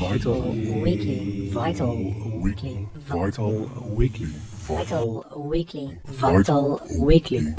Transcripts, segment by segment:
Vital Weekly. Vital Weekly. Vital Weekly. Vital Weekly. Vital Weekly.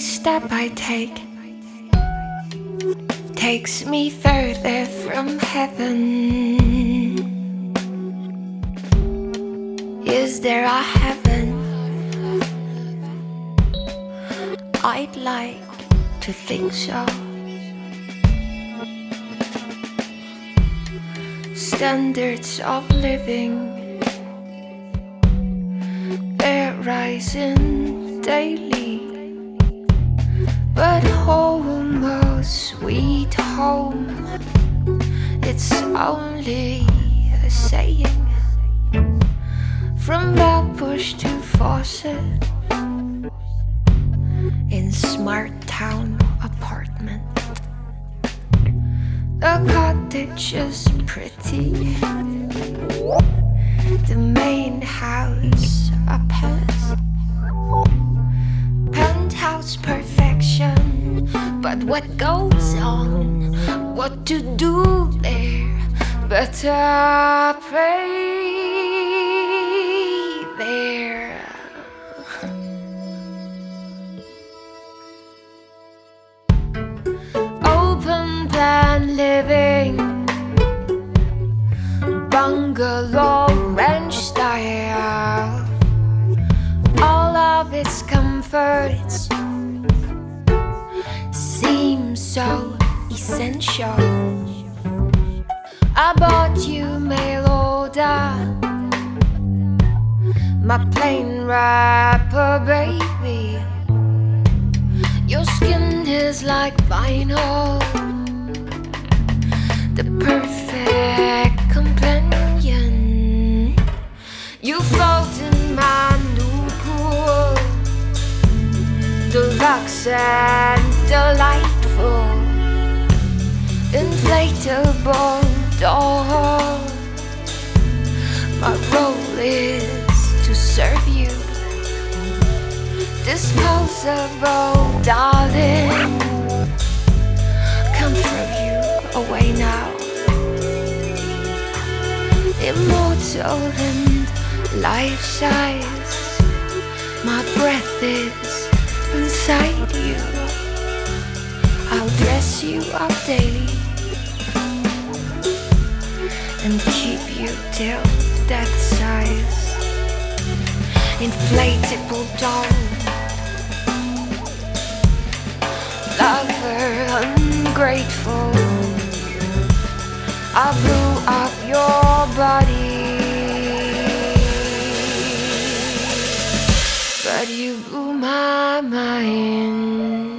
Step I take takes me further from heaven. Is there a heaven? I'd like to think so. Standards of living, they're rising daily. But home, oh sweet home, it's only a saying. From push to Fawcett in smart town apartment. The cottage is pretty. The main house but what goes on, what to do there, better pray there. Open plan living, bungalow I bought you order. My plain wrapper, baby. Your skin is like vinyl, the perfect companion. You float in my new pool, deluxe and delightful, inflatable doll. My role is to serve you, disposable darling. Come throw you away now, immortal and life size. My breath is inside you. I'll dress you up daily and keep you till death size. Inflatable doll, lover ungrateful. I blew up your body, but you blew my mind.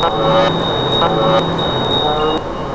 Thank you.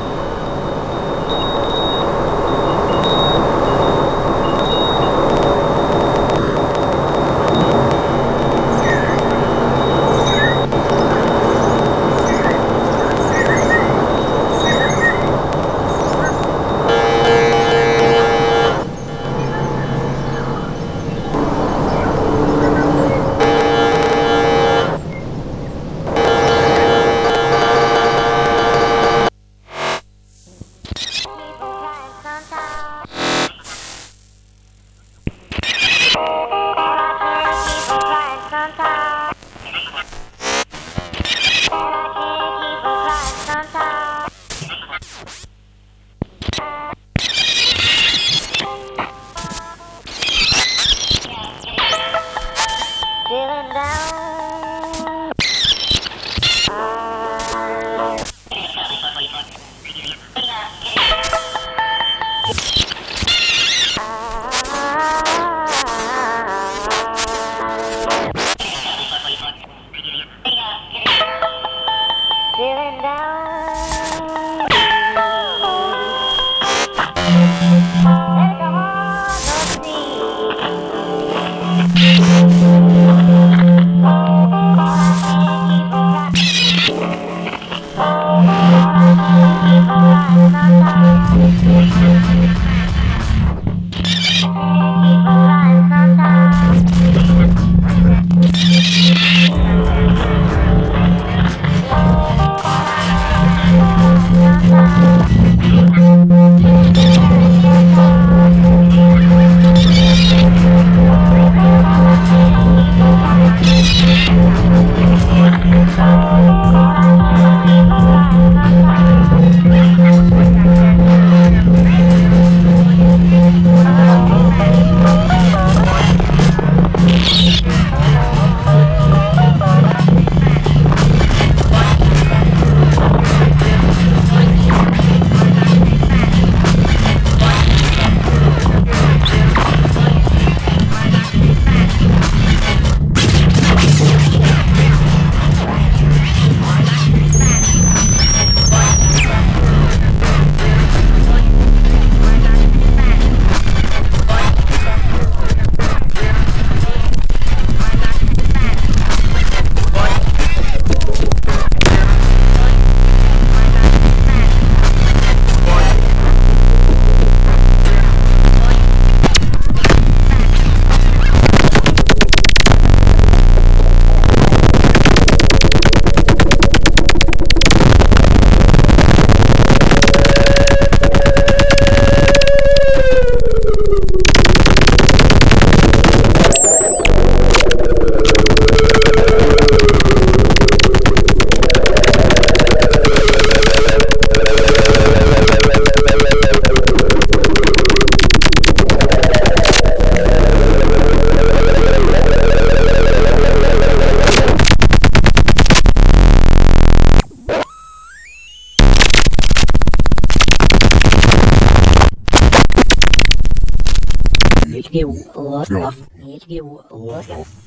Lost off.